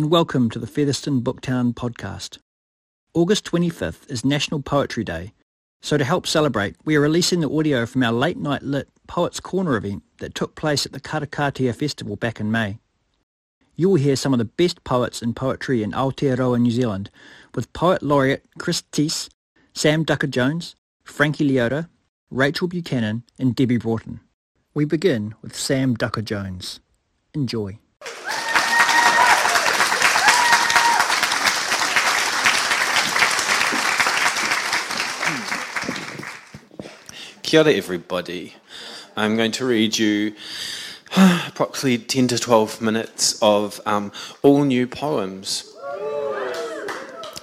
And welcome to the Featherston Booktown podcast. August 25th is National Poetry Day, so to help celebrate, we are releasing the audio from our late night lit Poets Corner event that took place at the Karukatea Festival back in May. You will hear some of the best poets in poetry in Aotearoa, New Zealand, with Poet Laureate Chris Tse, Sam Duckor-Jones, Frankie Leota, Rachel Buchanan, and Debbie Broughton. We begin with Sam Duckor-Jones. Enjoy. Kia ora, everybody. I'm going to read you approximately 10 to 12 minutes of um, all new poems.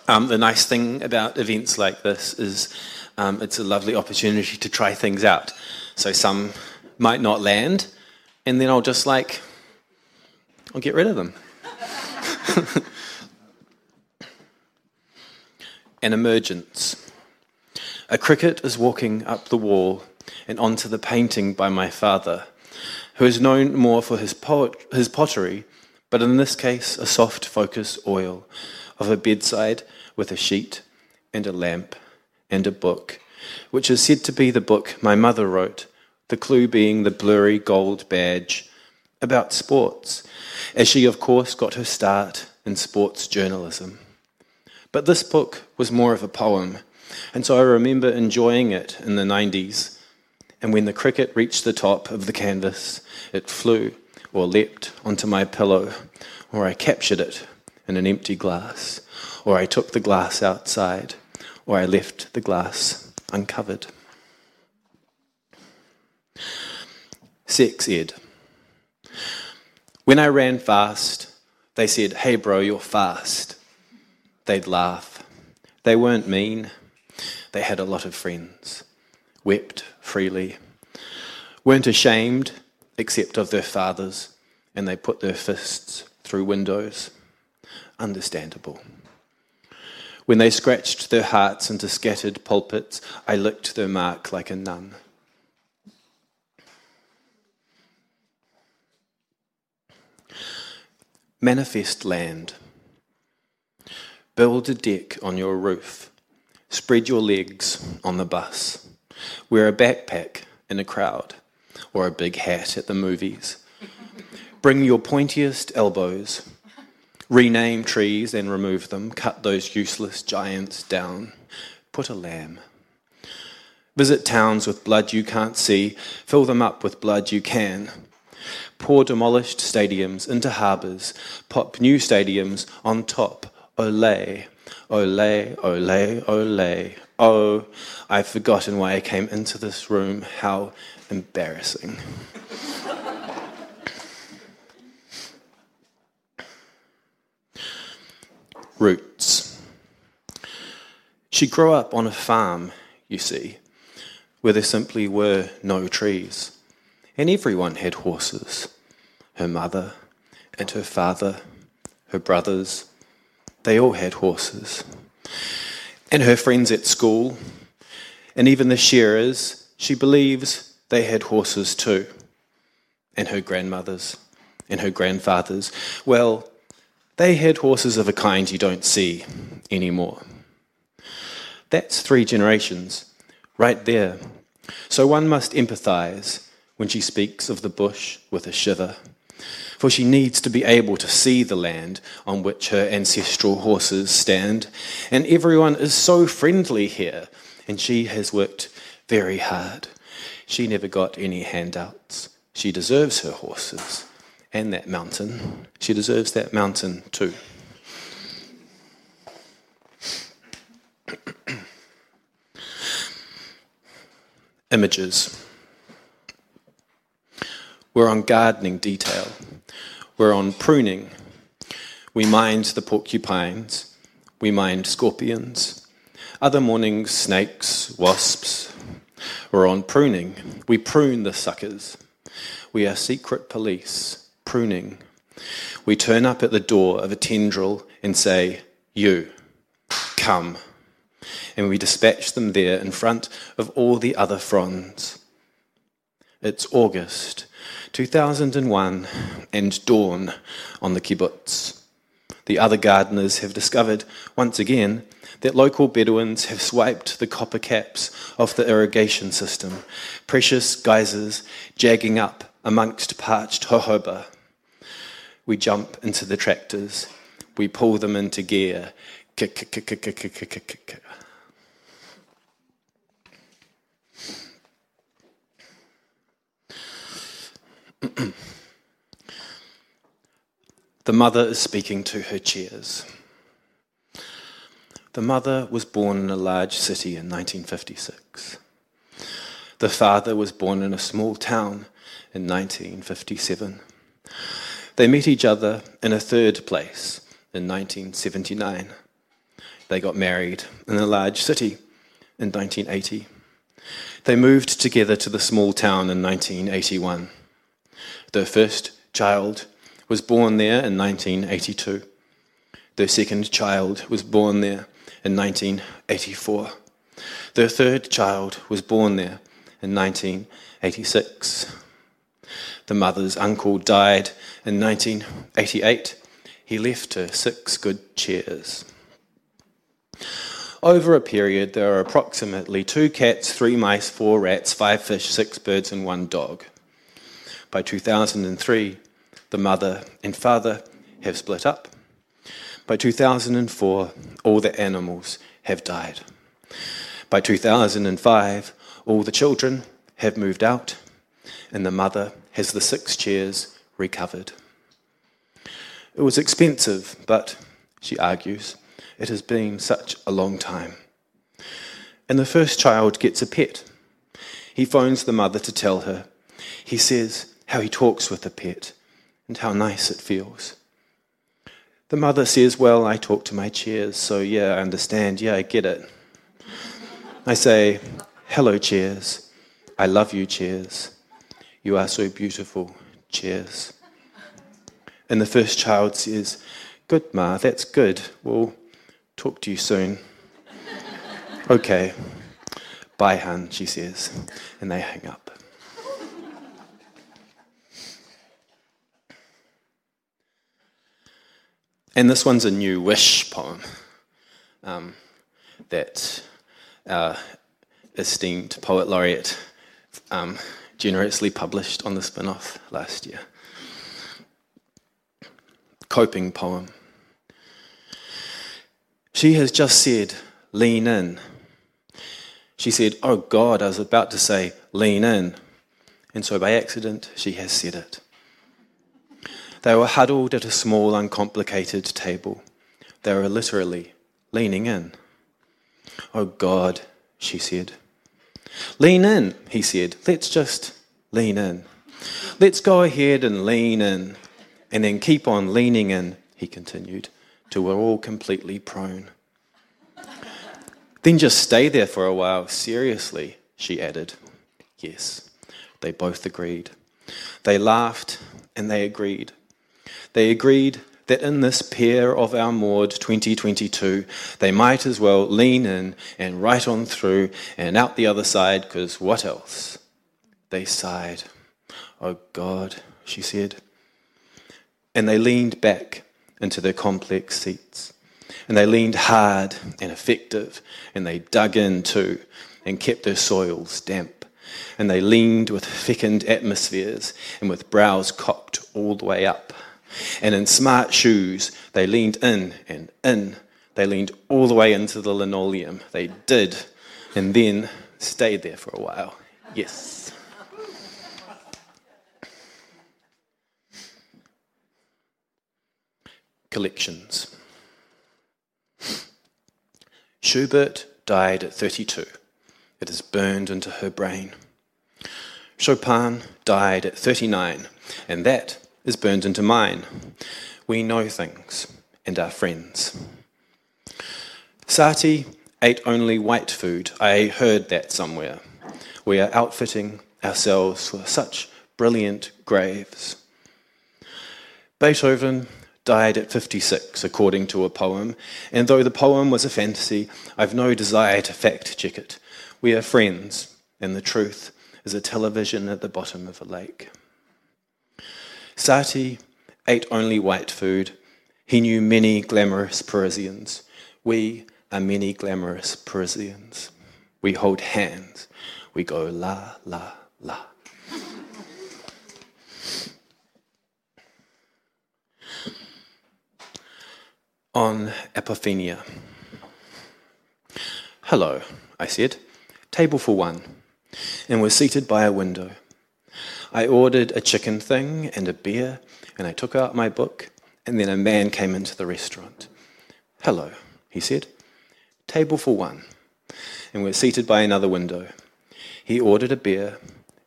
Um, the nice thing about events like this is um, it's a lovely opportunity to try things out. So some might not land, and then I'll just like, I'll get rid of them. An emergence. A cricket is walking up the wall and onto the painting by my father, who is known more for his, poet, his pottery, but in this case, a soft focus oil of a bedside with a sheet and a lamp and a book, which is said to be the book my mother wrote, the clue being the blurry gold badge about sports, as she, of course, got her start in sports journalism. But this book was more of a poem and so I remember enjoying it in the 90s. And when the cricket reached the top of the canvas, it flew or leapt onto my pillow, or I captured it in an empty glass, or I took the glass outside, or I left the glass uncovered. Sex ed. When I ran fast, they said, Hey, bro, you're fast. They'd laugh. They weren't mean. They had a lot of friends, wept freely, weren't ashamed except of their fathers, and they put their fists through windows. Understandable. When they scratched their hearts into scattered pulpits, I licked their mark like a nun. Manifest land. Build a deck on your roof Spread your legs on the bus. Wear a backpack in a crowd or a big hat at the movies. Bring your pointiest elbows. Rename trees and remove them. Cut those useless giants down. Put a lamb. Visit towns with blood you can't see. Fill them up with blood you can. Pour demolished stadiums into harbours. Pop new stadiums on top. Olay. Ole, ole, ole. Oh, I've forgotten why I came into this room. How embarrassing. Roots. She grew up on a farm, you see, where there simply were no trees. And everyone had horses her mother and her father, her brothers, they all had horses. And her friends at school, and even the shearers, she believes they had horses too. And her grandmothers, and her grandfathers, well, they had horses of a kind you don't see anymore. That's three generations, right there. So one must empathize when she speaks of the bush with a shiver for she needs to be able to see the land on which her ancestral horses stand. And everyone is so friendly here, and she has worked very hard. She never got any handouts. She deserves her horses and that mountain. She deserves that mountain too. Images. We're on gardening detail. We're on pruning. We mind the porcupines. We mind scorpions. Other mornings, snakes, wasps. We're on pruning. We prune the suckers. We are secret police, pruning. We turn up at the door of a tendril and say, You, come. And we dispatch them there in front of all the other fronds. It's August 2001 and dawn on the kibbutz. The other gardeners have discovered, once again, that local Bedouins have swiped the copper caps off the irrigation system, precious geysers jagging up amongst parched jojoba. We jump into the tractors, we pull them into gear. The mother is speaking to her cheers. The mother was born in a large city in 1956. The father was born in a small town in 1957. They met each other in a third place in 1979. They got married in a large city in 1980. They moved together to the small town in 1981. Their first child was born there in 1982. Their second child was born there in 1984. Their third child was born there in 1986. The mother's uncle died in 1988. He left her six good chairs. Over a period, there are approximately two cats, three mice, four rats, five fish, six birds, and one dog. By 2003, the mother and father have split up. By 2004, all the animals have died. By 2005, all the children have moved out, and the mother has the six chairs recovered. It was expensive, but, she argues, it has been such a long time. And the first child gets a pet. He phones the mother to tell her. He says how he talks with the pet and how nice it feels. The mother says, Well, I talk to my chairs, so yeah, I understand. Yeah, I get it. I say, Hello, chairs. I love you, chairs. You are so beautiful, chairs. And the first child says, Good, Ma, that's good. We'll talk to you soon. okay. Bye, hun, she says. And they hang up. And this one's a new wish poem um, that our esteemed poet laureate um, generously published on the Spinoff last year. Coping poem. She has just said, lean in. She said, Oh God, I was about to say, lean in. And so by accident, she has said it. They were huddled at a small, uncomplicated table. They were literally leaning in. Oh God, she said. Lean in, he said. Let's just lean in. Let's go ahead and lean in. And then keep on leaning in, he continued, till we're all completely prone. then just stay there for a while, seriously, she added. Yes, they both agreed. They laughed and they agreed. They agreed that in this pair of our Maud 2022, they might as well lean in and right on through and out the other side, because what else? They sighed. Oh God, she said. And they leaned back into their complex seats. And they leaned hard and effective, and they dug in too and kept their soils damp. And they leaned with thickened atmospheres and with brows cocked all the way up and in smart shoes, they leaned in and in. They leaned all the way into the linoleum. They did, and then stayed there for a while. Yes. Collections. Schubert died at 32. It is burned into her brain. Chopin died at 39, and that is burned into mine. We know things and are friends. Satie ate only white food. I heard that somewhere. We are outfitting ourselves for such brilliant graves. Beethoven died at 56, according to a poem, and though the poem was a fantasy, I've no desire to fact check it. We are friends, and the truth is a television at the bottom of a lake. Satie ate only white food. He knew many glamorous Parisians. We are many glamorous Parisians. We hold hands. We go la, la, la. On Epiphania. Hello, I said. Table for one. And we're seated by a window. I ordered a chicken thing and a beer, and I took out my book, and then a man came into the restaurant. Hello, he said. Table for one. And we're seated by another window. He ordered a beer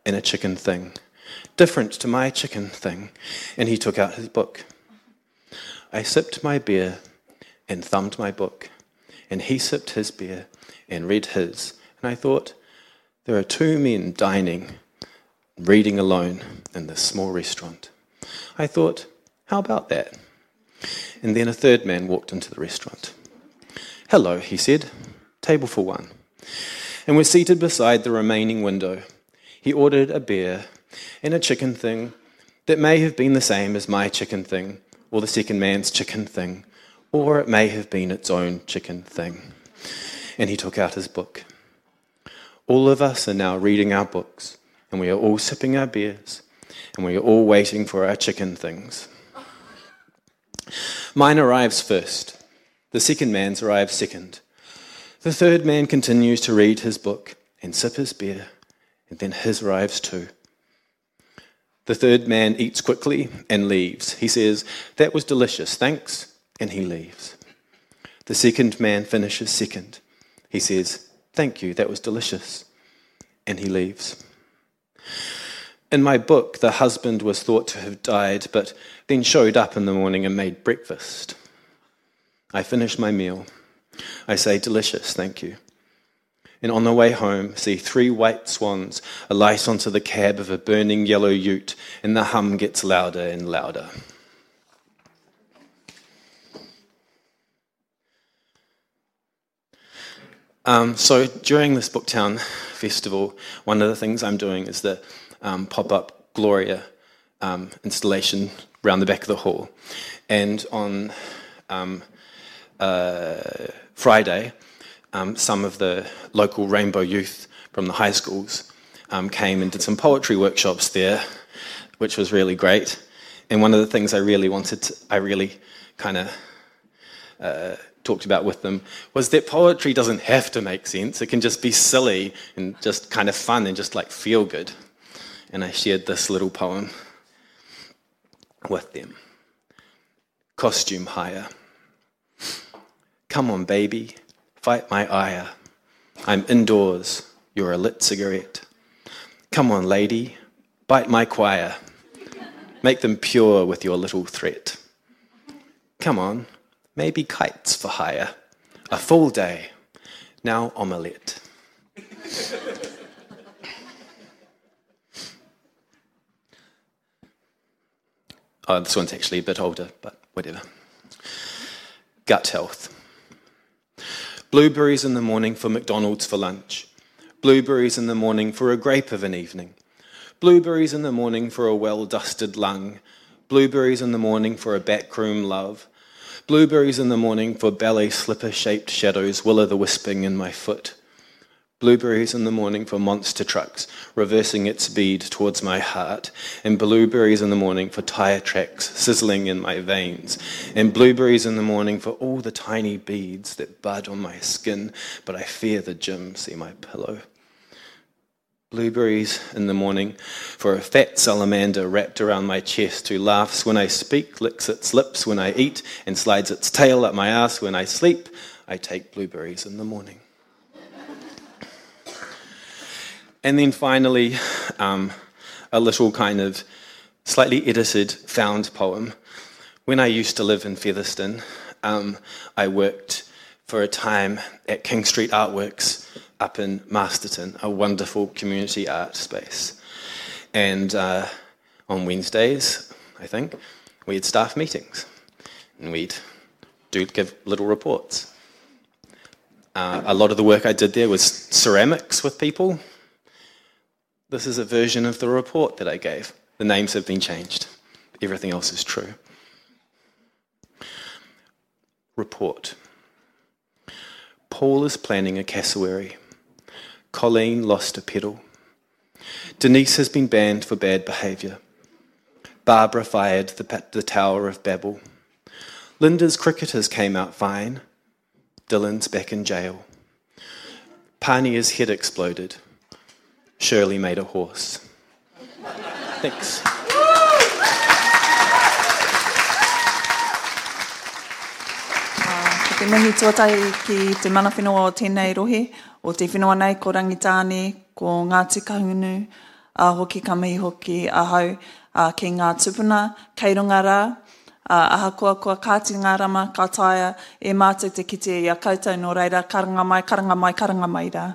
and a chicken thing, different to my chicken thing, and he took out his book. I sipped my beer and thumbed my book, and he sipped his beer and read his, and I thought, there are two men dining, reading alone in this small restaurant. I thought, how about that? And then a third man walked into the restaurant. Hello, he said, table for one. And we're seated beside the remaining window. He ordered a beer and a chicken thing that may have been the same as my chicken thing, or the second man's chicken thing, or it may have been its own chicken thing. And he took out his book. All of us are now reading our books, and we are all sipping our beers, and we are all waiting for our chicken things. Mine arrives first. The second man's arrives second. The third man continues to read his book and sip his beer, and then his arrives too. The third man eats quickly and leaves. He says, That was delicious, thanks and he leaves. The second man finishes second. He says, Thank you, that was delicious. And he leaves. In my book, the husband was thought to have died, but then showed up in the morning and made breakfast. I finish my meal. I say, Delicious, thank you. And on the way home, see three white swans alight onto the cab of a burning yellow ute, and the hum gets louder and louder. Um, so during this Booktown festival, one of the things I'm doing is the um, pop-up Gloria um, installation around the back of the hall. And on um, uh, Friday, um, some of the local Rainbow youth from the high schools um, came and did some poetry workshops there, which was really great. And one of the things I really wanted to, I really kind of uh, talked about with them was that poetry doesn't have to make sense. It can just be silly and just kind of fun and just like feel good. And I shared this little poem with them. Costume hire. Come on, baby, fight my ire. I'm indoors, you're a lit cigarette. Come on, lady, bite my choir. Make them pure with your little threat. Come on, maybe kites for hire. A full day, now omelette. oh, this one's actually a bit older, but whatever. Gut health. Blueberries in the morning for McDonald's for lunch. Blueberries in the morning for a grape of an evening. Blueberries in the morning for a well dusted lung. Blueberries in the morning for a backroom love. Blueberries in the morning for ballet slipper shaped shadows, will o' the wisping in my foot. Blueberries in the morning for monster trucks, reversing its speed towards my heart. And blueberries in the morning for tire tracks, sizzling in my veins. And blueberries in the morning for all the tiny beads that bud on my skin, but I fear the gym, see my pillow blueberries in the morning for a fat salamander wrapped around my chest who laughs when I speak, licks its lips when I eat, and slides its tail up my ass when I sleep. I take blueberries in the morning. and then finally, um, a little kind of slightly edited found poem. When I used to live in Featherston, um, I worked for a time at King Street Artworks up in Masterton, a wonderful community art space. And uh, on Wednesdays, I think, we had staff meetings and we'd do give little reports. Uh, a lot of the work I did there was ceramics with people. This is a version of the report that I gave. The names have been changed. everything else is true. Report. Paul is planning a cassowary. Colleen lost a pedal. Denise has been banned for bad behaviour. Barbara fired the, the Tower of Babel. Linda's cricketers came out fine. Dylan's back in jail. Pania's head exploded. Shirley made a horse. Thanks. Te mihi ki te mana whenua o tēnei rohe, o te whenua nei ko Rangitāne, ko Ngāti Kahunu, a hoki kamahi hoki a hau a ke ngā tupuna, kei runga rā, a aha kua kua kāti ngā rama, ka taia e mātou te kite i a koutou no reira, karanga mai, karanga mai, karanga mai rā.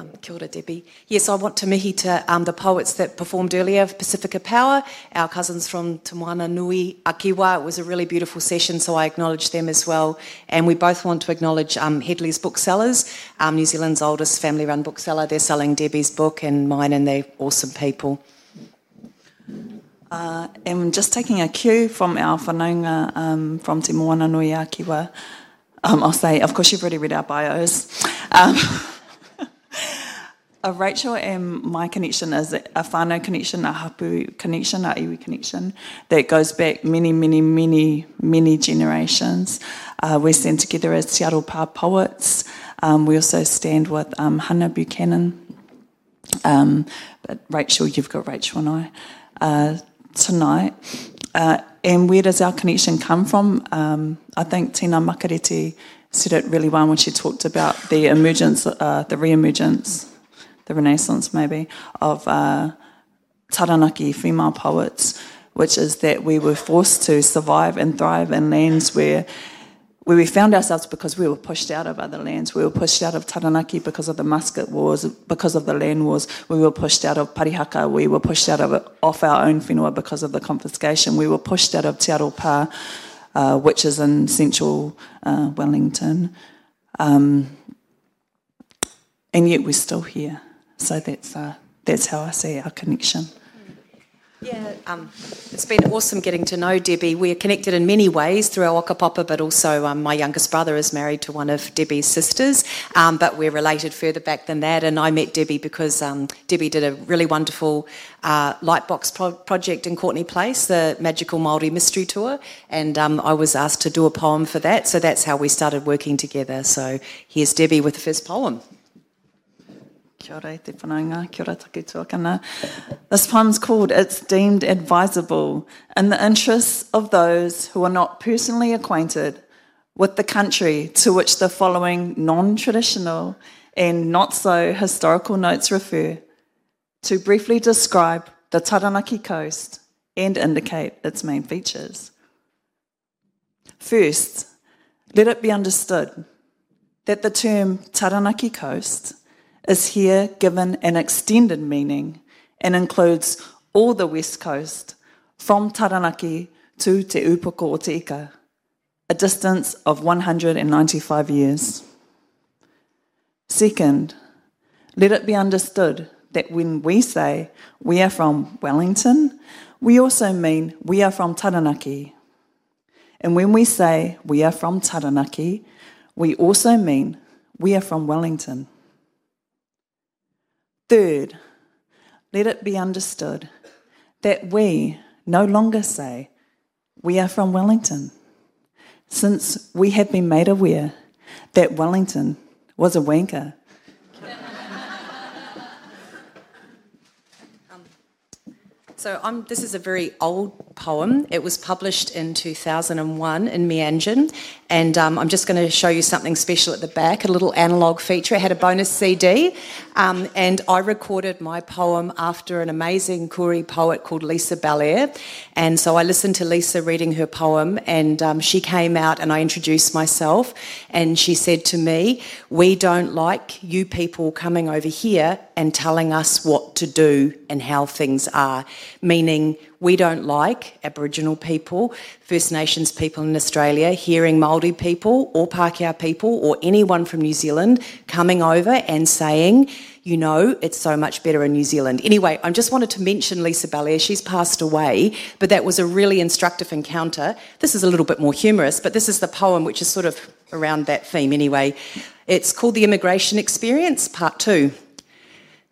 Um, kia ora, Debbie. Yes, I want to to um, the poets that performed earlier, Pacifica Power, our cousins from Te Nui, Akiwa. It was a really beautiful session, so I acknowledge them as well. And we both want to acknowledge um, Hedley's Booksellers, um, New Zealand's oldest family-run bookseller. They're selling Debbie's book and mine, and they're awesome people. Uh, and just taking a cue from our whanaunga um, from Te Moana Nui a Kiwa, um, I'll say, of course, you've already read our bios. Uh, Rachel and my connection is a whānau connection, a hapu connection, a iwi connection that goes back many, many, many, many generations. Uh, we stand together as Te Aro Pā poets. Um, we also stand with um, Hannah Buchanan. Um, but Rachel, you've got Rachel and I uh, tonight. Uh, and where does our connection come from? Um, I think Tina Makereti said it really well when she talked about the emergence, uh, the re-emergence the Renaissance maybe, of uh, Taranaki female poets, which is that we were forced to survive and thrive in lands where where we found ourselves because we were pushed out of other lands. We were pushed out of Taranaki because of the musket wars, because of the land wars. We were pushed out of Parihaka. We were pushed out of off our own whenua because of the confiscation. We were pushed out of Te Aro Pā, uh, which is in central uh, Wellington. Um, and yet we're still here. So that's uh, that's how I see our connection. Yeah, um, it's been awesome getting to know Debbie. We're connected in many ways through our whakapapa, but also um, my youngest brother is married to one of Debbie's sisters, um, but we're related further back than that. And I met Debbie because um, Debbie did a really wonderful uh, lightbox pro- project in Courtney Place, the Magical Māori Mystery Tour, and um, I was asked to do a poem for that. So that's how we started working together. So here's Debbie with the first poem. Ora take tuakana. This poem's called It's Deemed Advisable in the interests of those who are not personally acquainted with the country to which the following non-traditional and not so historical notes refer, to briefly describe the Taranaki coast and indicate its main features. First, let it be understood that the term Taranaki coast is here given an extended meaning and includes all the west coast from Taranaki to Te Upoko o Te Ika, a distance of 195 years. Second, let it be understood that when we say we are from Wellington, we also mean we are from Taranaki. And when we say we are from Taranaki, we also mean we are from Wellington. Third, let it be understood that we no longer say we are from Wellington, since we have been made aware that Wellington was a wanker. So um, this is a very old poem. It was published in 2001 in Meanjin, and um, I'm just going to show you something special at the back, a little analogue feature. It had a bonus CD, um, and I recorded my poem after an amazing Koori poet called Lisa Bellear. And so I listened to Lisa reading her poem, and um, she came out and I introduced myself, and she said to me, "We don't like you people coming over here and telling us what to do and how things are, meaning we don't like Aboriginal people, First Nations people in Australia hearing Māori people or Pākehā people or anyone from New Zealand coming over and saying, you know, it's so much better in New Zealand. Anyway, I just wanted to mention Lisa Bellear. She's passed away, but that was a really instructive encounter. This is a little bit more humorous, but this is the poem which is sort of around that theme anyway. It's called The Immigration Experience, Part Two.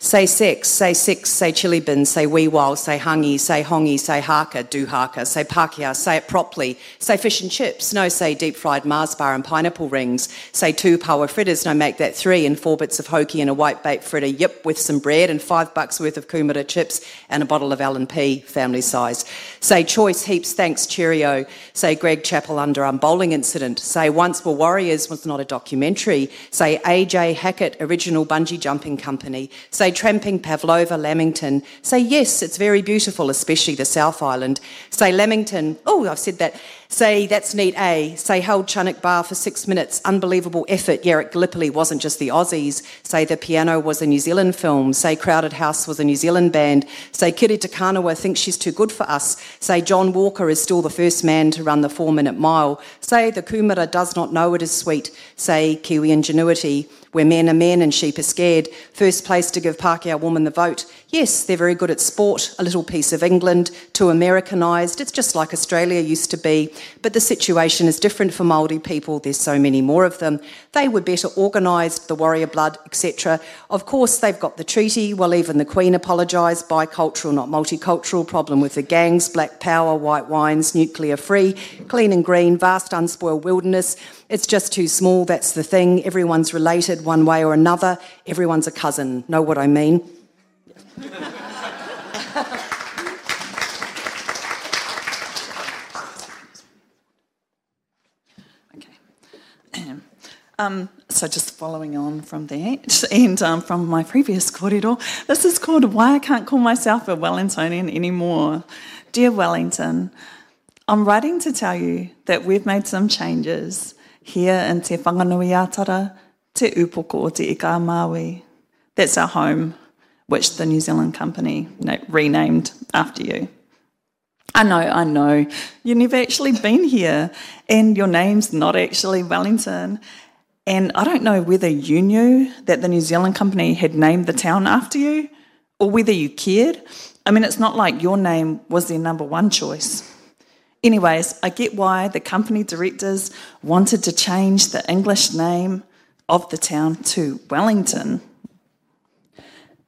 Say sex, say six, say chili bin, say wee wow, say hangi, say hongi, say haka, do haka, say Pākehā, say it properly, say fish and chips, no, say deep fried Mars bar and pineapple rings, say two paua fritters, no, make that three, and four bits of hoki and a white bait fritter, yep, with some bread and five bucks worth of kumara chips and a bottle of L&P, family size. Say choice, heaps, thanks, cheerio, say Greg Chappell under um, bowling incident, say once were warriors was not a documentary, say AJ Hackett, original bungee jumping company, say say tramping Pavlova, Lamington. Say yes, it's very beautiful, especially the South Island. Say Lamington, oh, I've said that. Say that's neat A. Say held Chunuk Bar for six minutes, unbelievable effort. Yarrick Gallipoli wasn't just the Aussies. Say the piano was a New Zealand film. Say Crowded House was a New Zealand band. Say Kiri Te Kanawa thinks she's too good for us. Say John Walker is still the first man to run the four minute mile. Say the Kumara does not know it is sweet. Say Kiwi ingenuity where men are men and sheep are scared. First place to give Pākehā woman the vote. Yes, they're very good at sport, a little piece of England, too Americanised. It's just like Australia used to be. But the situation is different for Māori people. There's so many more of them. They were better organised, the warrior blood, etc. Of course, they've got the treaty. Well, even the Queen apologised. Bicultural, not multicultural. Problem with the gangs, black power, white wines, nuclear free, clean and green, vast unspoiled wilderness. It's just too small, that's the thing. Everyone's related one way or another. Everyone's a cousin. Know what I mean? Okay. Um, so just following on from that, and um, from my previous kōrero, this is called Why I Can't Call Myself a Wellingtonian Anymore. Dear Wellington, I'm writing to tell you that we've made some changes here in Te Whanganui-a-Tara, Te Upoko o Te Ika Maui. That's our home which the New Zealand company renamed after you. I know, I know. You've never actually been here, and your name's not actually Wellington. And I don't know whether you knew that the New Zealand company had named the town after you, or whether you cared. I mean, it's not like your name was their number one choice. Anyways, I get why the company directors wanted to change the English name of the town to Wellington.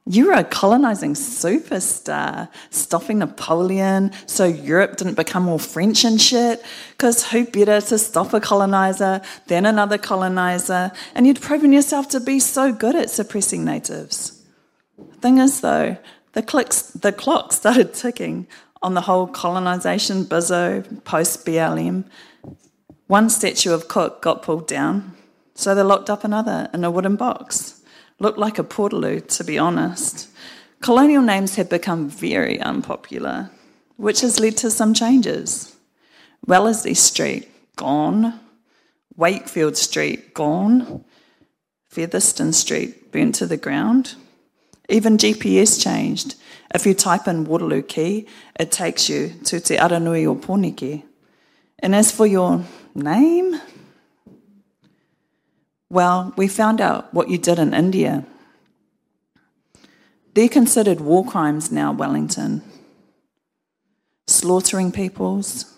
You were a colonising superstar, stopping Napoleon so Europe didn't become all French and shit. Because who better to stop a coloniser than another coloniser? And you'd proven yourself to be so good at suppressing natives. Thing is, though, the, clicks, the clock started ticking on the whole colonisation bizzo post BLM. One statue of Cook got pulled down, so they locked up another in a wooden box looked like a portaloo, to be honest. Colonial names have become very unpopular, which has led to some changes. Wellesley Street, gone. Wakefield Street, gone. Featherston Street, burnt to the ground. Even GPS changed. If you type in Waterloo Quay, it takes you to Te Aranui o Poneke. And as for your name, well, we found out what you did in India. They're considered war crimes now, Wellington. Slaughtering peoples,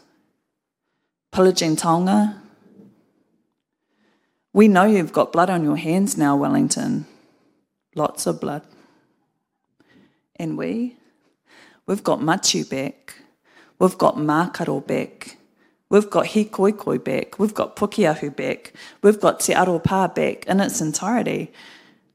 pillaging Tonga. We know you've got blood on your hands now, Wellington. Lots of blood. And we, we've got Matiu back. We've got Makaro back. We've got He Koi back. We've got Pukeahu back. We've got Te Aro Pā back in its entirety.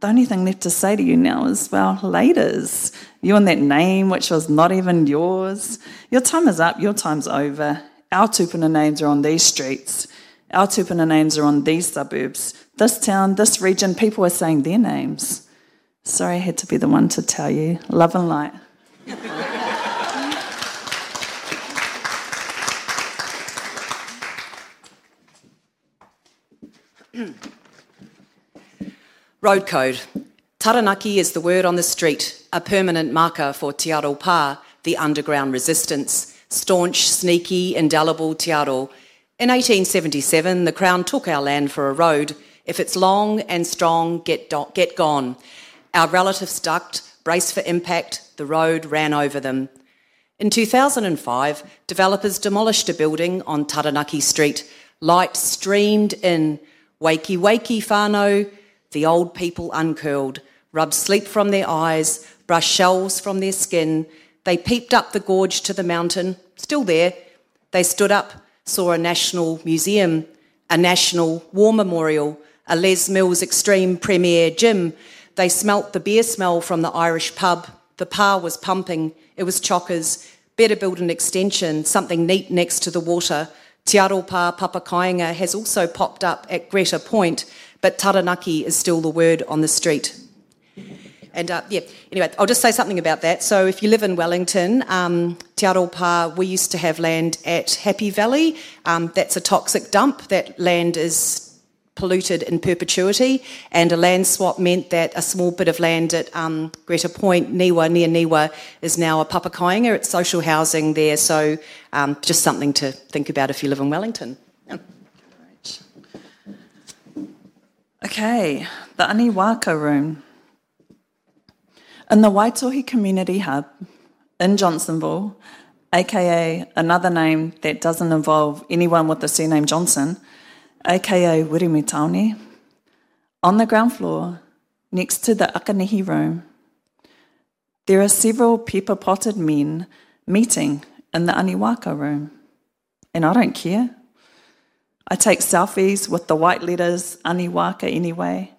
The only thing left to say to you now is, well, laters. You and that name, which was not even yours. Your time is up. Your time's over. Our tupuna names are on these streets. Our tupuna names are on these suburbs. This town, this region, people are saying their names. Sorry I had to be the one to tell you. Love and light. Road code. Taranaki is the word on the street. a permanent marker for Te Aro Pā, the underground resistance, staunch, sneaky, indelible Te Aro. In 1877, the Crown took our land for a road. If it's long and strong, get, do- get gone. Our relatives ducked, braced for impact, the road ran over them. In 2005, developers demolished a building on Taranaki Street. Light streamed in. Wakey, wakey, whānau. The old people uncurled, rubbed sleep from their eyes, brushed shells from their skin. They peeped up the gorge to the mountain, still there. They stood up, saw a national museum, a national war memorial, a Les Mills Extreme Premier gym. They smelt the beer smell from the Irish pub. The pa was pumping. It was chockers. Better build an extension, something neat next to the water. Te Aro Pā Papakainga has also popped up at Greta Point, but Taranaki is still the word on the street. And uh, yeah, anyway, I'll just say something about that. So if you live in Wellington, um, Te Aro Pā, we used to have land at Happy Valley. Um, that's a toxic dump. That land is polluted in perpetuity, and a land swap meant that a small bit of land at um, Greta Point, Niwa, near Niwa, is now a papakainga. It's social housing there, so um, just something to think about if you live in Wellington. Okay, the Aniwaka room. In the Waitohi Community Hub in Johnsonville, aka another name that doesn't involve anyone with the surname Johnson, aka Wirimitaone, on the ground floor, next to the Akanihi room, there are several pepper potted men meeting in the Aniwaka room. And I don't care. I take selfies with the white letters Aniwaka anyway.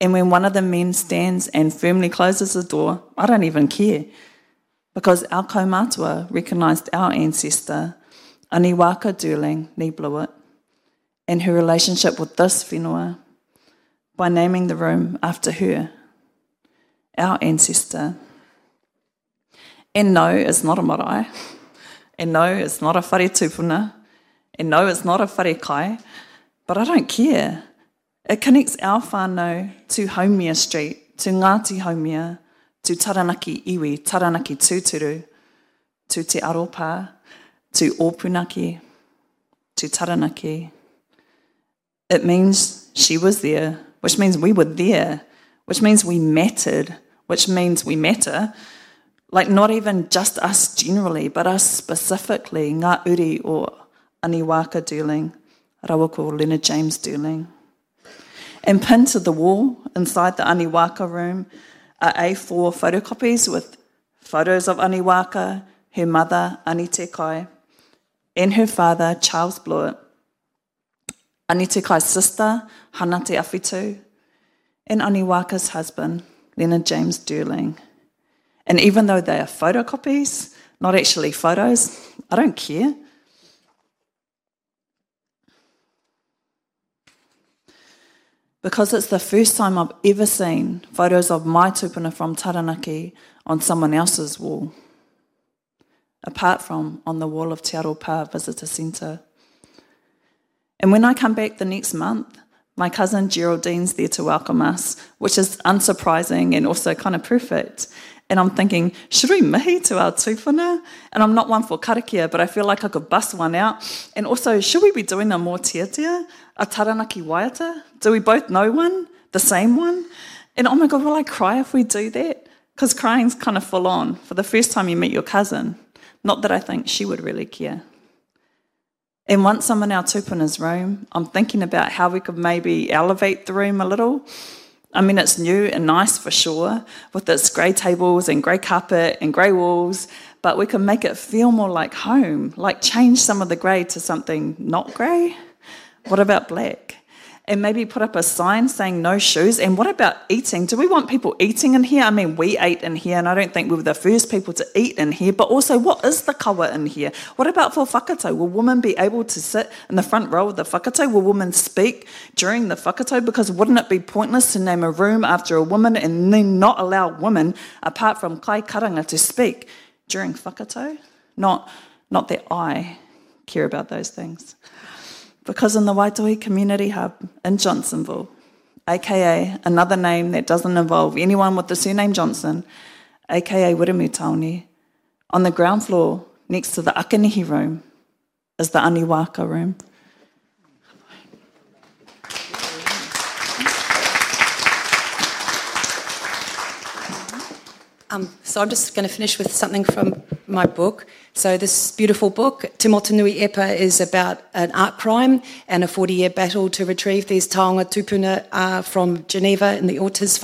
And when one of the men stands and firmly closes the door, I don't even care. Because our kaumatua recognised our ancestor, Aniwaka Durling, Ni Blewett, and her relationship with this whenua by naming the room after her, our ancestor. And no, it's not a marae. And no, it's not a whare tupuna. And no, it's not a whare kai. But I don't care. It connects our whānau to Haumia Street, to Ngāti Haumia, to Taranaki Iwi, Taranaki Tūturu, to Te Aro Pā, to Opunake, to Taranaki. It means she was there, which means we were there, which means we mattered, which means we matter. Like not even just us generally, but us specifically, Ngā Uri or Aniwaka Durling, Rawako Leonard James Durling. And pinned to the wall inside the Aniwaka room are A4 photocopies with photos of Aniwaka, her mother, Anite Kai, and her father, Charles Blewett, Anite Kai's sister, Hanate Afitu, and Aniwaka's husband, Leonard James Durling. And even though they are photocopies, not actually photos, I don't care. Because it's the first time I've ever seen photos of my tupuna from Taranaki on someone else's wall, apart from on the wall of Te Aro Pā Visitor Centre. And when I come back the next month, my cousin Geraldine's there to welcome us, which is unsurprising and also kind of perfect. And I'm thinking, should we mihi to our tupuna? And I'm not one for karakia, but I feel like I could bust one out. And also, should we be doing a more tiatia, a taranaki waiata? Do we both know one, the same one? And oh my God, will I cry if we do that? Because crying's kind of full on for the first time you meet your cousin. Not that I think she would really care. And once I'm in our tupuna's room, I'm thinking about how we could maybe elevate the room a little. I mean, it's new and nice for sure, with its grey tables and grey carpet and grey walls, but we can make it feel more like home, like change some of the grey to something not grey. What about black? And maybe put up a sign saying no shoes. And what about eating? Do we want people eating in here? I mean, we ate in here, and I don't think we were the first people to eat in here, but also, what is the kawa in here? What about for whakatau? Will women be able to sit in the front row of the whakatau? Will women speak during the whakatau? Because wouldn't it be pointless to name a room after a woman and then not allow women, apart from kai karanga, to speak during whakatau? Not, not that I care about those things because in the Waitohi Community Hub in Johnsonville, aka another name that doesn't involve anyone with the surname Johnson, aka Wiremu on the ground floor next to the Akanihi room is the Aniwaka room. Um, so I'm just going to finish with something from my book. So this beautiful book, Te Motunui Epa, is about an art crime and a 40-year battle to retrieve these taonga tupuna uh, from Geneva in the Ortiz.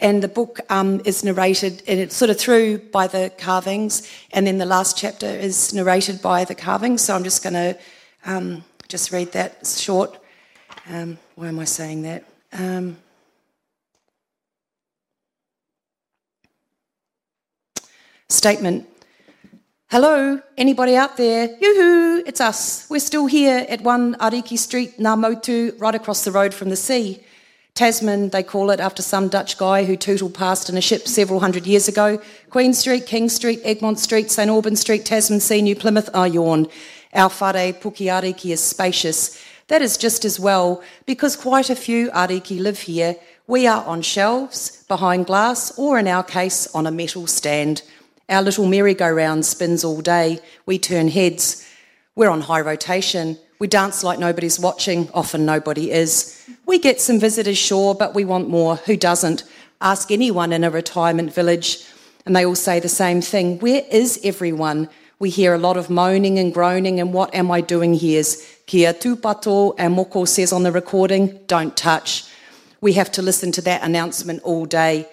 And the book um, is narrated, and it's sort of through by the carvings, and then the last chapter is narrated by the carvings. So I'm just going to um, just read that short. Um, why am I saying that? Um, statement. Hello, anybody out there? Yoo-hoo, it's us. We're still here at 1 Ariki Street, Ngā right across the road from the sea. Tasman, they call it after some Dutch guy who tootled past in a ship several hundred years ago. Queen Street, King Street, Egmont Street, St Albans Street, Tasman Sea, New Plymouth, I yawn. Our whare Puke Ariki is spacious. That is just as well, because quite a few Ariki live here. We are on shelves, behind glass, or in our case, on a metal stand. Our little merry-go-round spins all day. We turn heads. We're on high rotation. We dance like nobody's watching. Often nobody is. We get some visitors, sure, but we want more. Who doesn't? Ask anyone in a retirement village, and they all say the same thing. Where is everyone? We hear a lot of moaning and groaning, and what am I doing here? Kia tupato, and Moko says on the recording, don't touch. We have to listen to that announcement all day.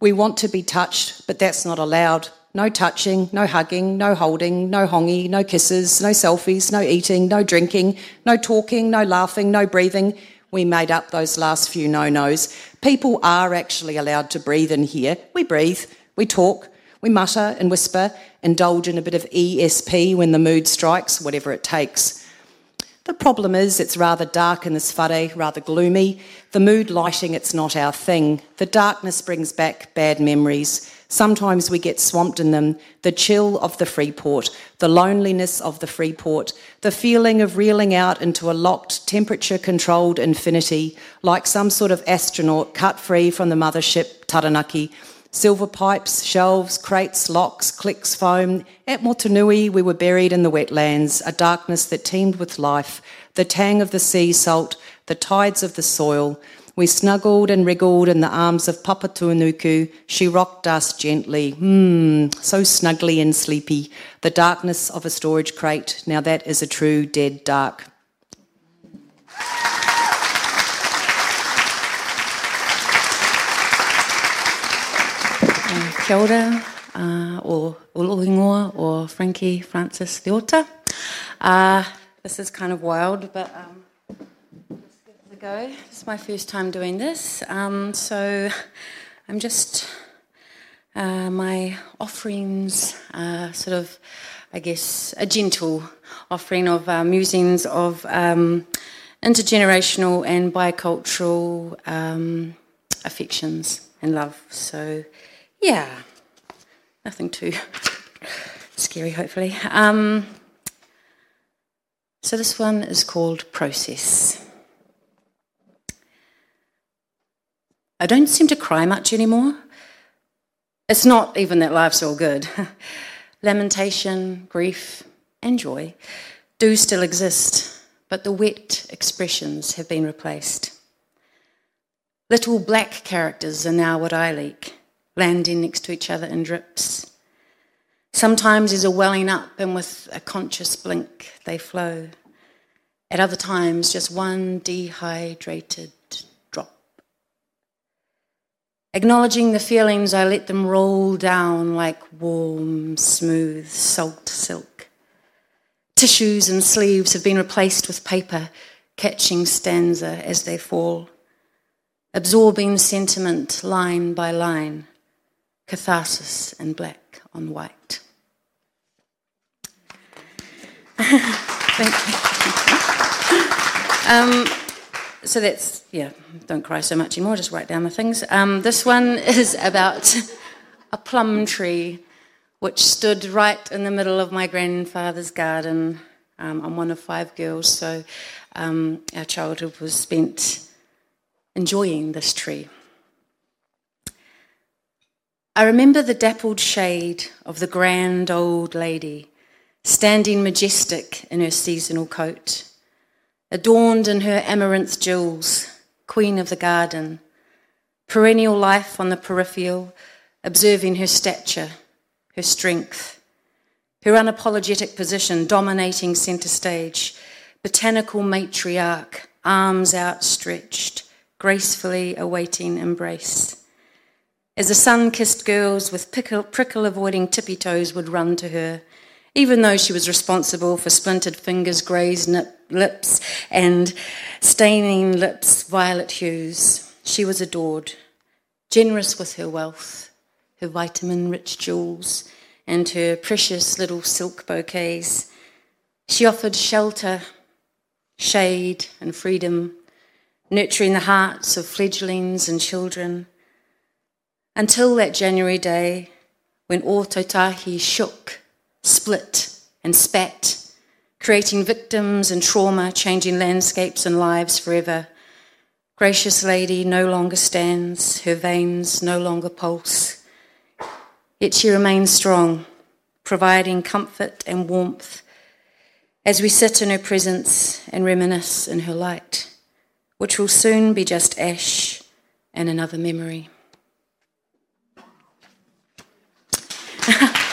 We want to be touched, but that's not allowed. No touching, no hugging, no holding, no hongy, no kisses, no selfies, no eating, no drinking, no talking, no laughing, no breathing. We made up those last few no nos. People are actually allowed to breathe in here. We breathe, we talk, we mutter and whisper, indulge in a bit of ESP when the mood strikes, whatever it takes. The problem is it's rather dark in this whare, rather gloomy. The mood lighting, it's not our thing. The darkness brings back bad memories. Sometimes we get swamped in them. The chill of the Freeport, the loneliness of the Freeport, the feeling of reeling out into a locked, temperature controlled infinity, like some sort of astronaut cut free from the mothership Taranaki. Silver pipes, shelves, crates, locks, clicks, foam. At Motunui, we were buried in the wetlands, a darkness that teemed with life, the tang of the sea salt, the tides of the soil, we snuggled and wriggled in the arms of Papatūānuku. She rocked us gently. Hmm, so snuggly and sleepy. The darkness of a storage crate. Now that is a true dead dark. Uh, kia ora, uh, or Uluhingoa, or Frankie Francis Leota. Uh, this is kind of wild, but um, go. It's my first time doing this. Um, so I'm just, uh, my offerings are sort of, I guess, a gentle offering of uh, musings of um, intergenerational and bicultural um, affections and love. So, yeah, nothing too scary, hopefully. Um, so, this one is called Process. I don't seem to cry much anymore. It's not even that life's all good. Lamentation, grief, and joy do still exist, but the wet expressions have been replaced. Little black characters are now what I like, landing next to each other in drips. Sometimes there's a welling up, and with a conscious blink, they flow. At other times, just one dehydrated Acknowledging the feelings, I let them roll down like warm, smooth salt silk. Tissues and sleeves have been replaced with paper, catching stanza as they fall, absorbing sentiment line by line, catharsis in black on white. Thank you. um, so that's, yeah, don't cry so much anymore, just write down the things. Um, this one is about a plum tree which stood right in the middle of my grandfather's garden. Um, I'm one of five girls, so um, our childhood was spent enjoying this tree. I remember the dappled shade of the grand old lady standing majestic in her seasonal coat, adorned in her amaranth jewels, queen of the garden, perennial life on the peripheral, observing her stature, her strength, her unapologetic position dominating centre stage, botanical matriarch, arms outstretched, gracefully awaiting embrace. As the sun kissed girls with prickle avoiding tippy toes would run to her, even though she was responsible for splintered fingers, grazed lips, and staining lips violet hues, she was adored, generous with her wealth, her vitamin rich jewels, and her precious little silk bouquets. She offered shelter, shade, and freedom, nurturing the hearts of fledglings and children. Until that January day when Ōtautahi shook, split, and spat, creating victims and trauma, changing landscapes and lives forever. Gracious Lady no longer stands, her veins no longer pulse. Yet she remains strong, providing comfort and warmth as we sit in her presence and reminisce in her light, which will soon be just ash and another memory.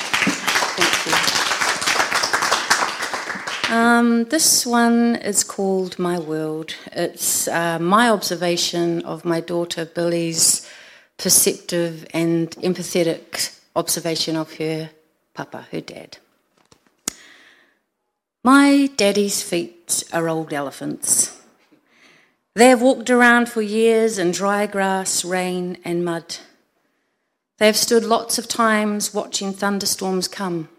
Um, this one is called My World. It's uh, my observation of my daughter Billy's perceptive and empathetic observation of her papa, her dad. My daddy's feet are old elephants. They have walked around for years in dry grass, rain, and mud. They have stood lots of times watching thunderstorms come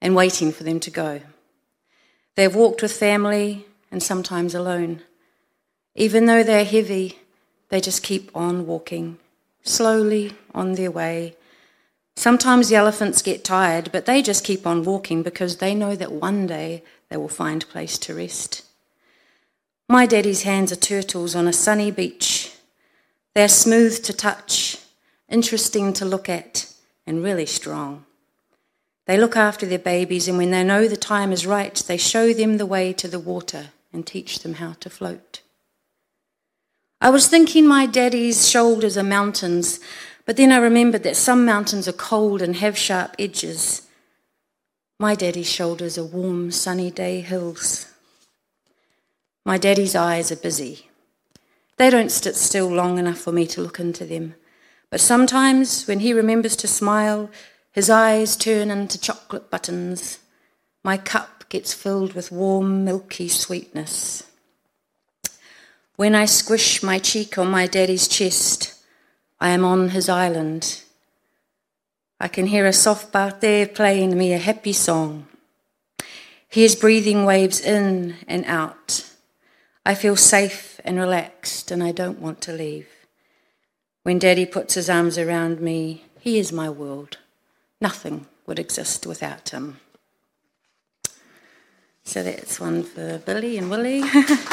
and waiting for them to go. They have walked with family and sometimes alone. Even though they're heavy, they just keep on walking, slowly on their way. Sometimes the elephants get tired, but they just keep on walking because they know that one day they will find place to rest. My daddy's hands are turtles on a sunny beach. They're smooth to touch interesting to look at, and really strong. They look after their babies, and when they know the time is right, they show them the way to the water and teach them how to float. I was thinking my daddy's shoulders are mountains, but then I remembered that some mountains are cold and have sharp edges. My daddy's shoulders are warm, sunny day hills. My daddy's eyes are busy. They don't sit still long enough for me to look into them. But sometimes, when he remembers to smile, his eyes turn into chocolate buttons. My cup gets filled with warm, milky sweetness. When I squish my cheek on my daddy's chest, I am on his island. I can hear a soft there playing me a happy song. He is breathing waves in and out. I feel safe and relaxed, and I don't want to leave. When Daddy puts his arms around me, he is my world. Nothing would exist without him. So that's one for Billy and Willie.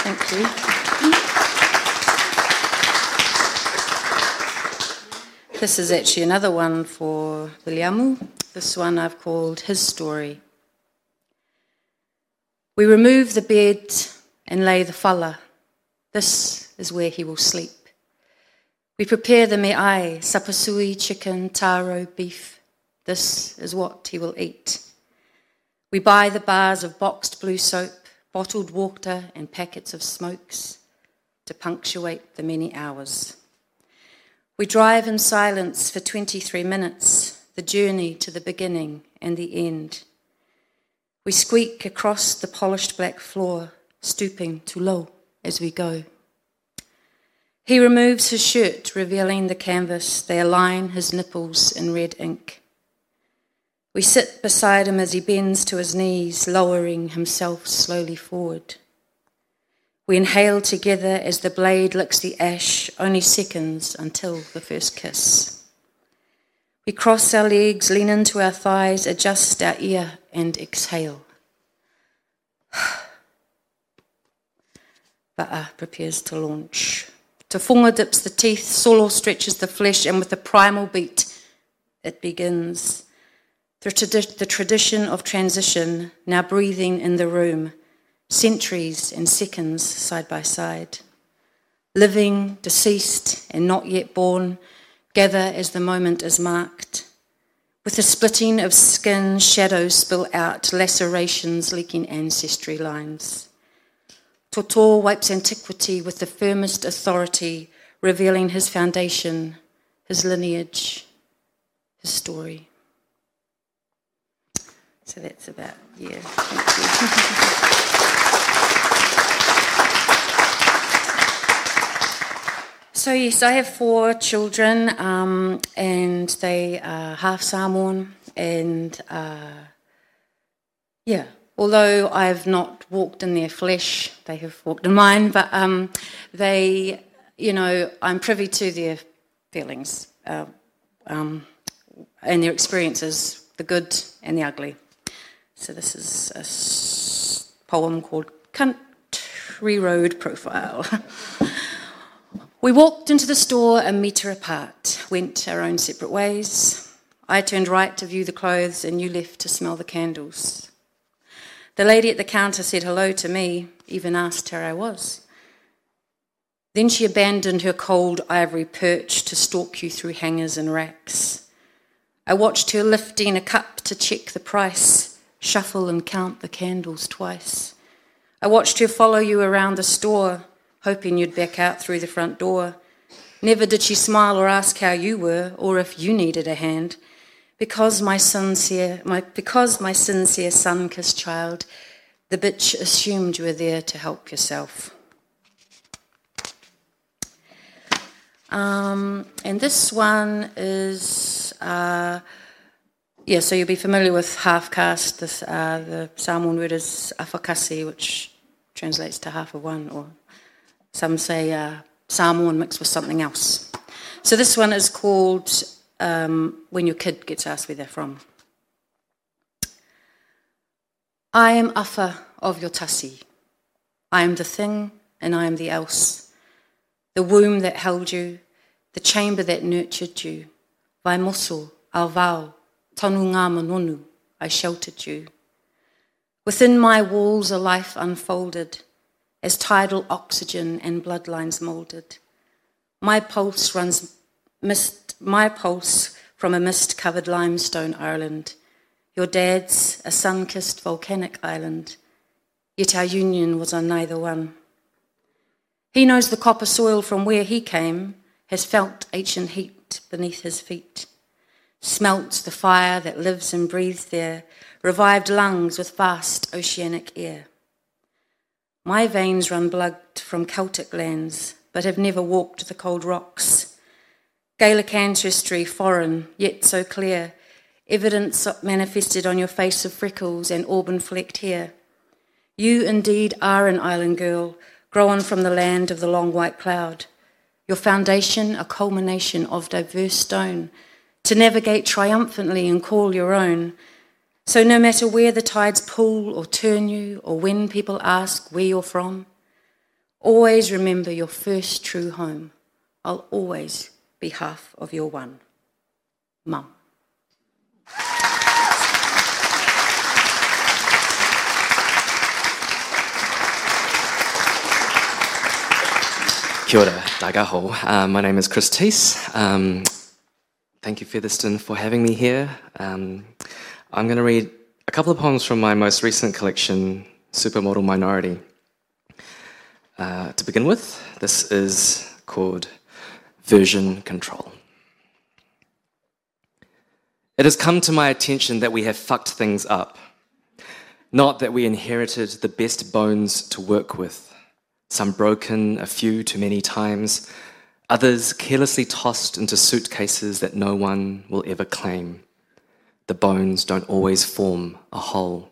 Thank you. This is actually another one for Williamu. This one I've called His Story. We remove the bed and lay the fala. This is where he will sleep. We prepare the mea'ai, sapasui, chicken, taro, beef. This is what he will eat. We buy the bars of boxed blue soap, bottled water, and packets of smokes to punctuate the many hours. We drive in silence for 23 minutes, the journey to the beginning and the end. We squeak across the polished black floor, stooping too low as we go. He removes his shirt, revealing the canvas. They align his nipples in red ink. We sit beside him as he bends to his knees, lowering himself slowly forward. We inhale together as the blade licks the ash, only seconds until the first kiss. We cross our legs, lean into our thighs, adjust our ear, and exhale. Ba'a prepares to launch. Tufuga dips the teeth, solo stretches the flesh, and with a primal beat, it begins. The, the tradition of transition now breathing in the room, centuries and seconds side by side. Living, deceased, and not yet born gather as the moment is marked. With the splitting of skin, shadows spill out, lacerations leaking ancestry lines. Toto wipes antiquity with the firmest authority, revealing his foundation, his lineage, his story. So that's about, yeah. so, yes, I have four children, um, and they are half Samoan, and uh, yeah, although I've not walked in their flesh, they have walked in mine, but um, they, you know, I'm privy to their feelings uh, um, and their experiences, the good and the ugly. So this is a poem called Country Road Profile. we walked into the store a metre apart, went our own separate ways. I turned right to view the clothes, and you left to smell the candles. The lady at the counter said hello to me, even asked how I was. Then she abandoned her cold ivory perch to stalk you through hangers and racks. I watched her lifting a cup to check the price, shuffle and count the candles twice. I watched her follow you around the store, hoping you'd back out through the front door. Never did she smile or ask how you were, or if you needed a hand. Because my sincere, my, because my sincere son kissed child, the bitch assumed you were there to help yourself. Um, and this one is, uh, yeah, so you'll be familiar with half caste. Uh, the Samoan word is afakasi, which translates to half of one, or some say uh, Samoan mixed with something else. So this one is called um, when your kid gets asked where they're from. I am Afa of your tasi. I am the thing and I am the else. The womb that held you, the chamber that nurtured you. Vai moso, au tonu ngā I sheltered you. Within my walls a life unfolded, as tidal oxygen and bloodlines moulded. My pulse runs mist, my pulse from a mist covered limestone island. Your dad's a sun kissed volcanic island, yet our union was on neither one. He knows the copper soil from where he came, has felt ancient heat beneath his feet, smelts the fire that lives and breathes there, revived lungs with vast oceanic air. My veins run blood from Celtic lands, but have never walked the cold rocks Gaelic ancestry, foreign, yet so clear, evidence manifested on your face of freckles and auburn flecked hair. You indeed are an island girl, grown from the land of the long white cloud. Your foundation, a culmination of diverse stone, to navigate triumphantly and call your own. So, no matter where the tides pull or turn you, or when people ask where you're from, always remember your first true home. I'll always be half of your one. Mum. Kia ora. Uh, my name is Chris Tse. Um, thank you, Featherston, for having me here. Um, I'm going to read a couple of poems from my most recent collection, Supermodel Minority. Uh, to begin with, this is called version control. It has come to my attention that we have fucked things up. Not that we inherited the best bones to work with, some broken a few too many times, others carelessly tossed into suitcases that no one will ever claim. The bones don't always form a whole.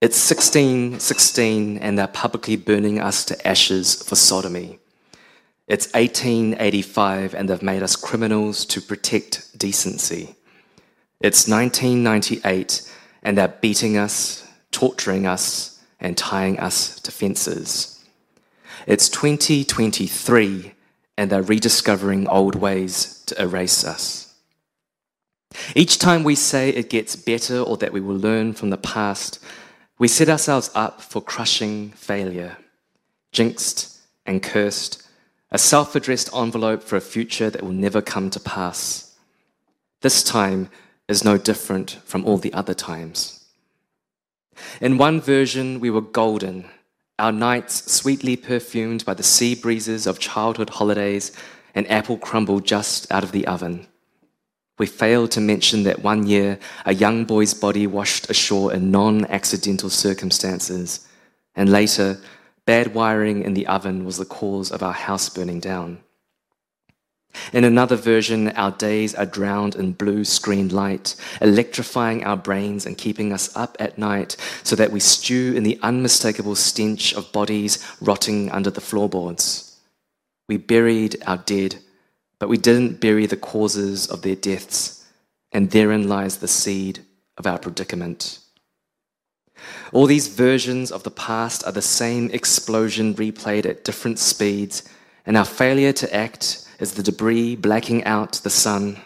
It's 1616 and they're publicly burning us to ashes for sodomy. It's 1885 and they've made us criminals to protect decency. It's 1998 and they're beating us, torturing us, and tying us to fences. It's 2023, and they're rediscovering old ways to erase us. Each time we say it gets better or that we will learn from the past, we set ourselves up for crushing failure, jinxed and cursed, a self addressed envelope for a future that will never come to pass. This time is no different from all the other times. In one version, we were golden, our nights sweetly perfumed by the sea breezes of childhood holidays and apple crumble just out of the oven. We failed to mention that one year a young boy's body washed ashore in non accidental circumstances, and later, bad wiring in the oven was the cause of our house burning down. In another version, our days are drowned in blue screen light, electrifying our brains and keeping us up at night so that we stew in the unmistakable stench of bodies rotting under the floorboards. We buried our dead but we didn't bury the causes of their deaths, and therein lies the seed of our predicament. All these versions of the past are the same explosion replayed at different speeds, and our failure to act is the debris blacking out the sun.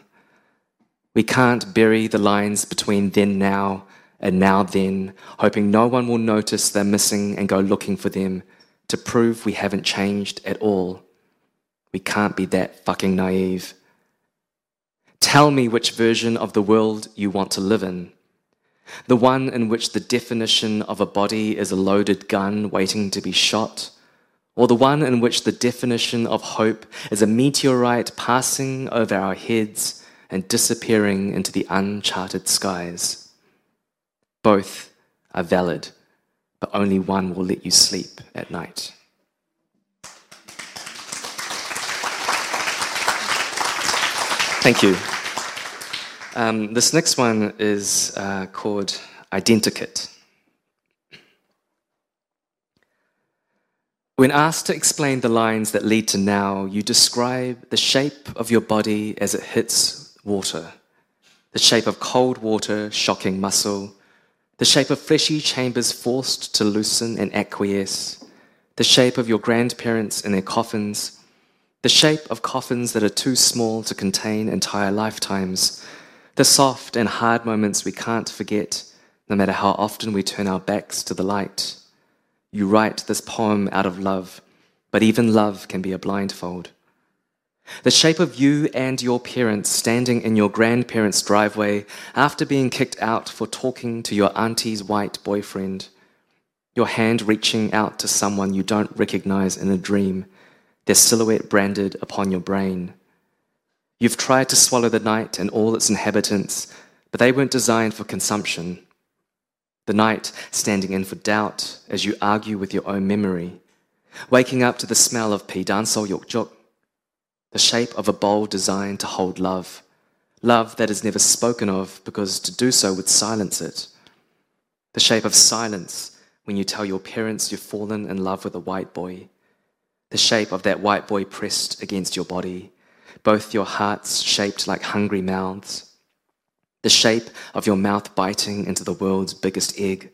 We can't bury the lines between then now and now then, hoping no one will notice they're missing and go looking for them to prove we haven't changed at all. We can't be that fucking naive. Tell me which version of the world you want to live in. The one in which the definition of a body is a loaded gun waiting to be shot, or the one in which the definition of hope is a meteorite passing over our heads and disappearing into the uncharted skies. Both are valid, but only one will let you sleep at night. Thank you. Um, this next one is uh, called Identikit. When asked to explain the lines that lead to now, you describe the shape of your body as it hits water, the shape of cold water shocking muscle, the shape of fleshy chambers forced to loosen and acquiesce, the shape of your grandparents in their coffins. The shape of coffins that are too small to contain entire lifetimes, the soft and hard moments we can't forget, no matter how often we turn our backs to the light. You write this poem out of love, but even love can be a blindfold. The shape of you and your parents standing in your grandparents' driveway after being kicked out for talking to your auntie's white boyfriend. Your hand reaching out to someone you don't recognize in a dream their silhouette branded upon your brain. You've tried to swallow the night and all its inhabitants, but they weren't designed for consumption. The night standing in for doubt as you argue with your own memory, waking up to the smell of pidansol yokjuk, the shape of a bowl designed to hold love, love that is never spoken of because to do so would silence it, the shape of silence when you tell your parents you've fallen in love with a white boy the shape of that white boy pressed against your body, both your hearts shaped like hungry mouths, the shape of your mouth biting into the world's biggest egg,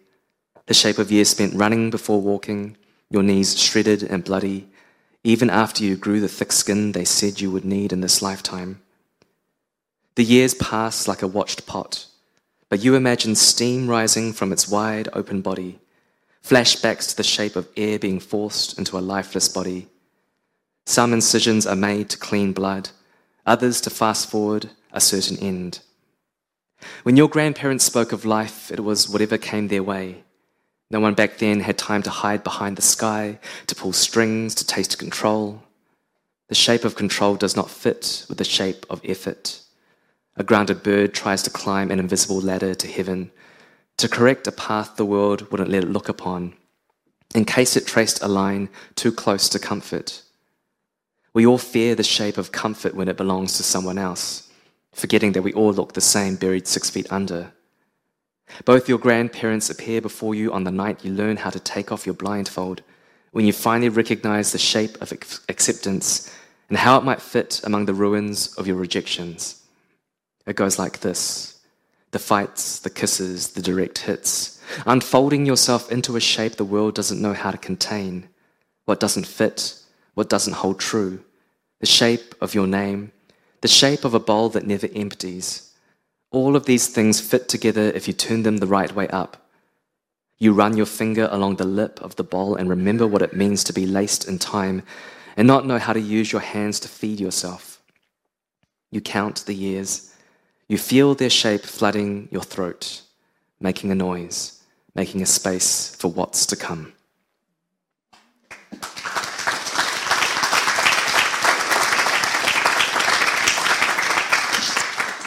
the shape of years spent running before walking, your knees shredded and bloody, even after you grew the thick skin they said you would need in this lifetime. The years pass like a watched pot, but you imagine steam rising from its wide open body flashbacks to the shape of air being forced into a lifeless body. Some incisions are made to clean blood, others to fast forward a certain end. When your grandparents spoke of life, it was whatever came their way. No one back then had time to hide behind the sky, to pull strings, to taste control. The shape of control does not fit with the shape of effort. A grounded bird tries to climb an invisible ladder to heaven, to correct a path the world wouldn't let it look upon, in case it traced a line too close to comfort. We all fear the shape of comfort when it belongs to someone else, forgetting that we all look the same buried six feet under. Both your grandparents appear before you on the night you learn how to take off your blindfold, when you finally recognize the shape of acceptance and how it might fit among the ruins of your rejections. It goes like this the fights, the kisses, the direct hits, unfolding yourself into a shape the world doesn't know how to contain. what doesn't fit, what doesn't hold true, the shape of your name, the shape of a bowl that never empties. All of these things fit together if you turn them the right way up. You run your finger along the lip of the bowl and remember what it means to be laced in time and not know how to use your hands to feed yourself. You count the years. You feel their shape flooding your throat, making a noise, making a space for what's to come.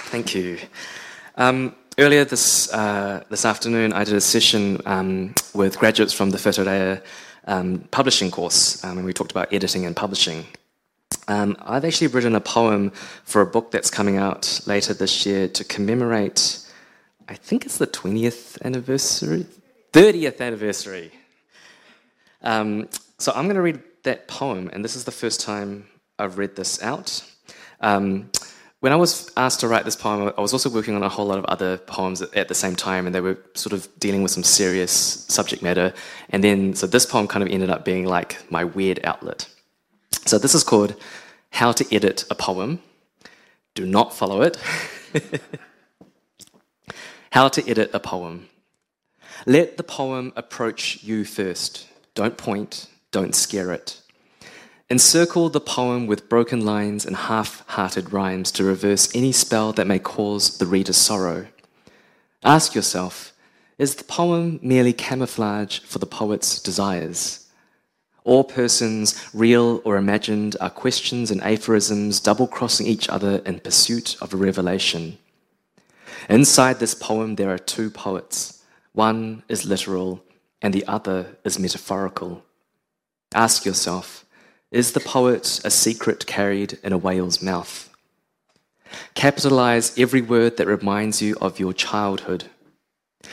Thank you. Um, earlier this, uh, this afternoon, I did a session um, with graduates from the Whitireia um, publishing course, um, and we talked about editing and publishing. Um, I've actually written a poem for a book that's coming out later this year to commemorate, I think it's the 20th anniversary, 30th anniversary. Um, so I'm going to read that poem, and this is the first time I've read this out. Um, when I was asked to write this poem, I was also working on a whole lot of other poems at the same time, and they were sort of dealing with some serious subject matter. And then, so this poem kind of ended up being like my weird outlet. So this is called How to Edit a Poem. Do not follow it. How to Edit a Poem. Let the poem approach you first. Don't point, don't scare it. Encircle the poem with broken lines and half hearted rhymes to reverse any spell that may cause the reader sorrow. Ask yourself is the poem merely camouflage for the poet's desires? All persons, real or imagined, are questions and aphorisms double crossing each other in pursuit of a revelation. Inside this poem, there are two poets. One is literal, and the other is metaphorical. Ask yourself, is the poet a secret carried in a whale's mouth? Capitalize every word that reminds you of your childhood.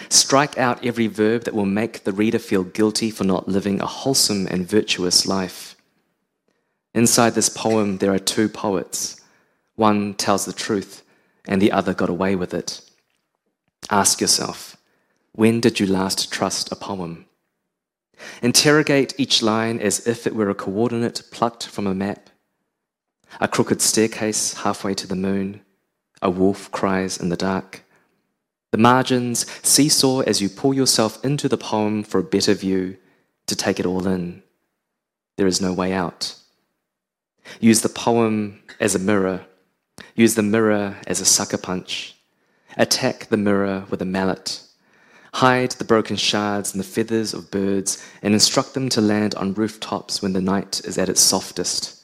Strike out every verb that will make the reader feel guilty for not living a wholesome and virtuous life. Inside this poem, there are two poets. One tells the truth, and the other got away with it. Ask yourself, when did you last trust a poem? Interrogate each line as if it were a coordinate plucked from a map. A crooked staircase halfway to the moon. A wolf cries in the dark. The margins seesaw as you pull yourself into the poem for a better view, to take it all in. There is no way out. Use the poem as a mirror. Use the mirror as a sucker punch. Attack the mirror with a mallet hide the broken shards and the feathers of birds, and instruct them to land on rooftops when the night is at its softest.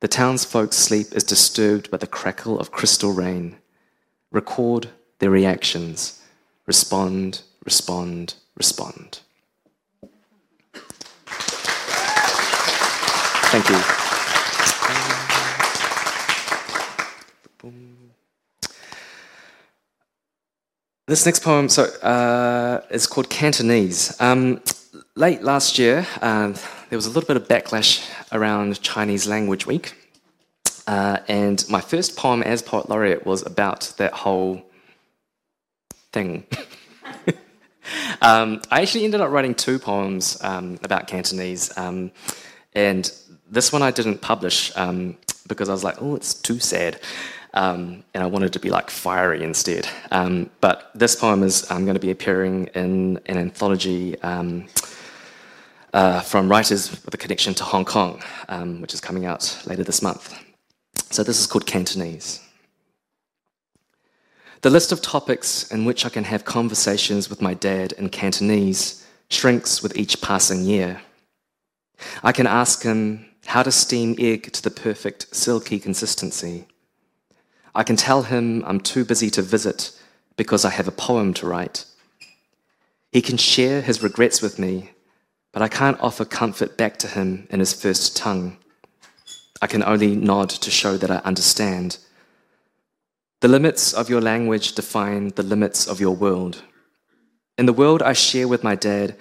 The townsfolk's sleep is disturbed by the crackle of crystal rain. Record their reactions. Respond, respond, respond. Thank you. This next poem so, uh, is called Cantonese. Um, late last year, uh, there was a little bit of backlash around Chinese Language Week. Uh, and my first poem as Poet Laureate was about that whole thing. um, I actually ended up writing two poems um, about Cantonese. Um, and this one I didn't publish um, because I was like, oh, it's too sad. Um, and I wanted to be like fiery instead. Um, but this poem is um, going to be appearing in an anthology um, uh, from writers with a connection to Hong Kong, um, which is coming out later this month. So this is called Cantonese. The list of topics in which I can have conversations with my dad in Cantonese shrinks with each passing year. I can ask him how to steam egg to the perfect silky consistency I can tell him I'm too busy to visit because I have a poem to write. He can share his regrets with me, but I can't offer comfort back to him in his first tongue. I can only nod to show that I understand. The limits of your language define the limits of your world. In the world I share with my dad,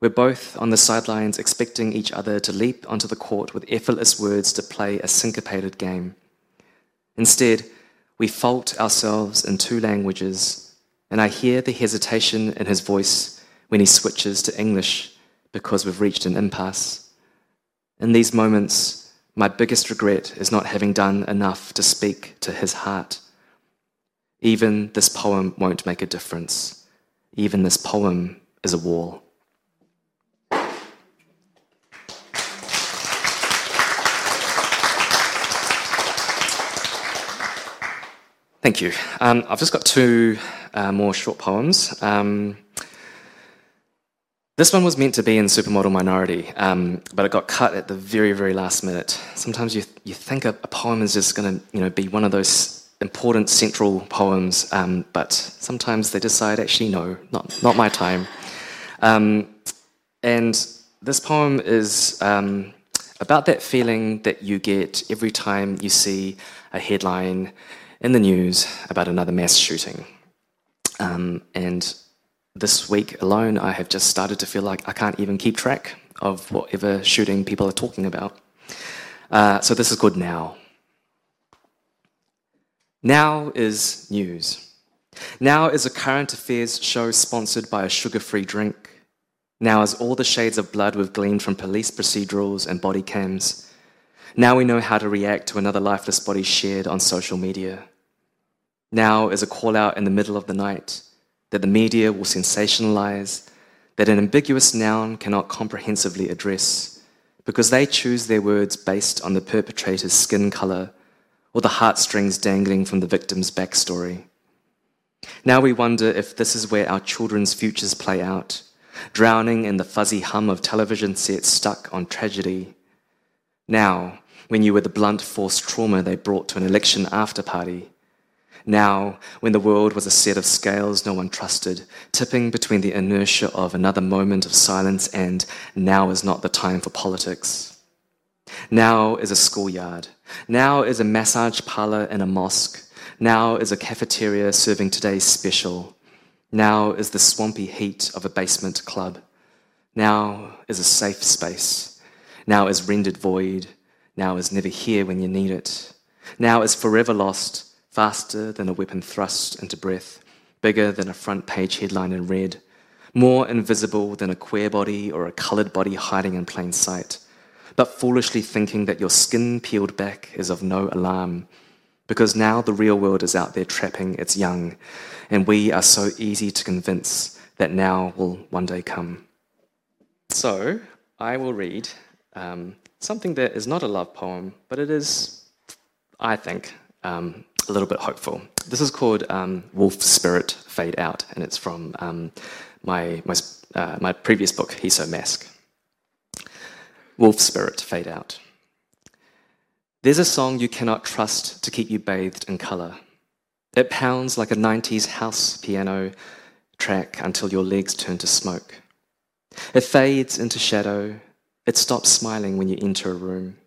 we're both on the sidelines expecting each other to leap onto the court with effortless words to play a syncopated game. Instead, we fault ourselves in two languages, and I hear the hesitation in his voice when he switches to English because we've reached an impasse. In these moments, my biggest regret is not having done enough to speak to his heart. Even this poem won't make a difference. Even this poem is a wall. Thank you. Um, I've just got two uh, more short poems. Um, this one was meant to be in Supermodel Minority, um, but it got cut at the very, very last minute. Sometimes you, you think a, a poem is just going to you know, be one of those important central poems, um, but sometimes they decide, actually, no, not, not my time. Um, and this poem is um, about that feeling that you get every time you see a headline in the news about another mass shooting. Um, and this week alone, I have just started to feel like I can't even keep track of whatever shooting people are talking about. Uh, so this is good Now. Now is news. Now is a current affairs show sponsored by a sugar free drink. Now is all the shades of blood we've gleaned from police procedurals and body cams. Now we know how to react to another lifeless body shared on social media. Now is a call out in the middle of the night that the media will sensationalize, that an ambiguous noun cannot comprehensively address, because they choose their words based on the perpetrator's skin color or the heartstrings dangling from the victim's backstory. Now we wonder if this is where our children's futures play out, drowning in the fuzzy hum of television sets stuck on tragedy. Now, when you were the blunt force trauma they brought to an election after party, now, when the world was a set of scales no one trusted, tipping between the inertia of another moment of silence and now is not the time for politics. Now is a schoolyard. Now is a massage parlor in a mosque. Now is a cafeteria serving today's special. Now is the swampy heat of a basement club. Now is a safe space. Now is rendered void. Now is never here when you need it. Now is forever lost faster than a weapon thrust into breath, bigger than a front page headline in red, more invisible than a queer body or a coloured body hiding in plain sight, but foolishly thinking that your skin peeled back is of no alarm, because now the real world is out there trapping its young, and we are so easy to convince that now will one day come. So, I will read um, something that is not a love poem, but it is, I think, um, a little bit hopeful. This is called um, Wolf Spirit Fade Out, and it's from um, my, my, uh, my previous book, He's So MASC. Wolf Spirit Fade Out. There's a song you cannot trust to keep you bathed in colour. It pounds like a 90s house piano track until your legs turn to smoke. It fades into shadow. It stops smiling when you enter a room.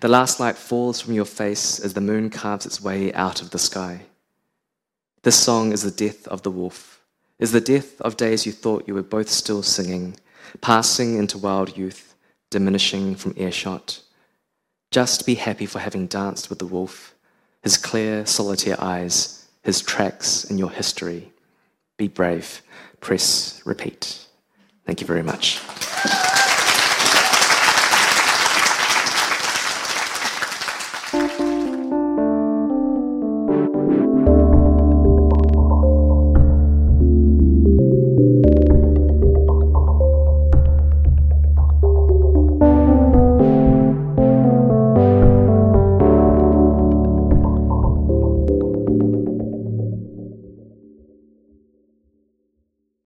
The last light falls from your face as the moon carves its way out of the sky. This song is the death of the wolf, is the death of days you thought you were both still singing, passing into wild youth, diminishing from earshot. Just be happy for having danced with the wolf, his clear, solitaire eyes, his tracks in your history. Be brave. Press repeat. Thank you very much.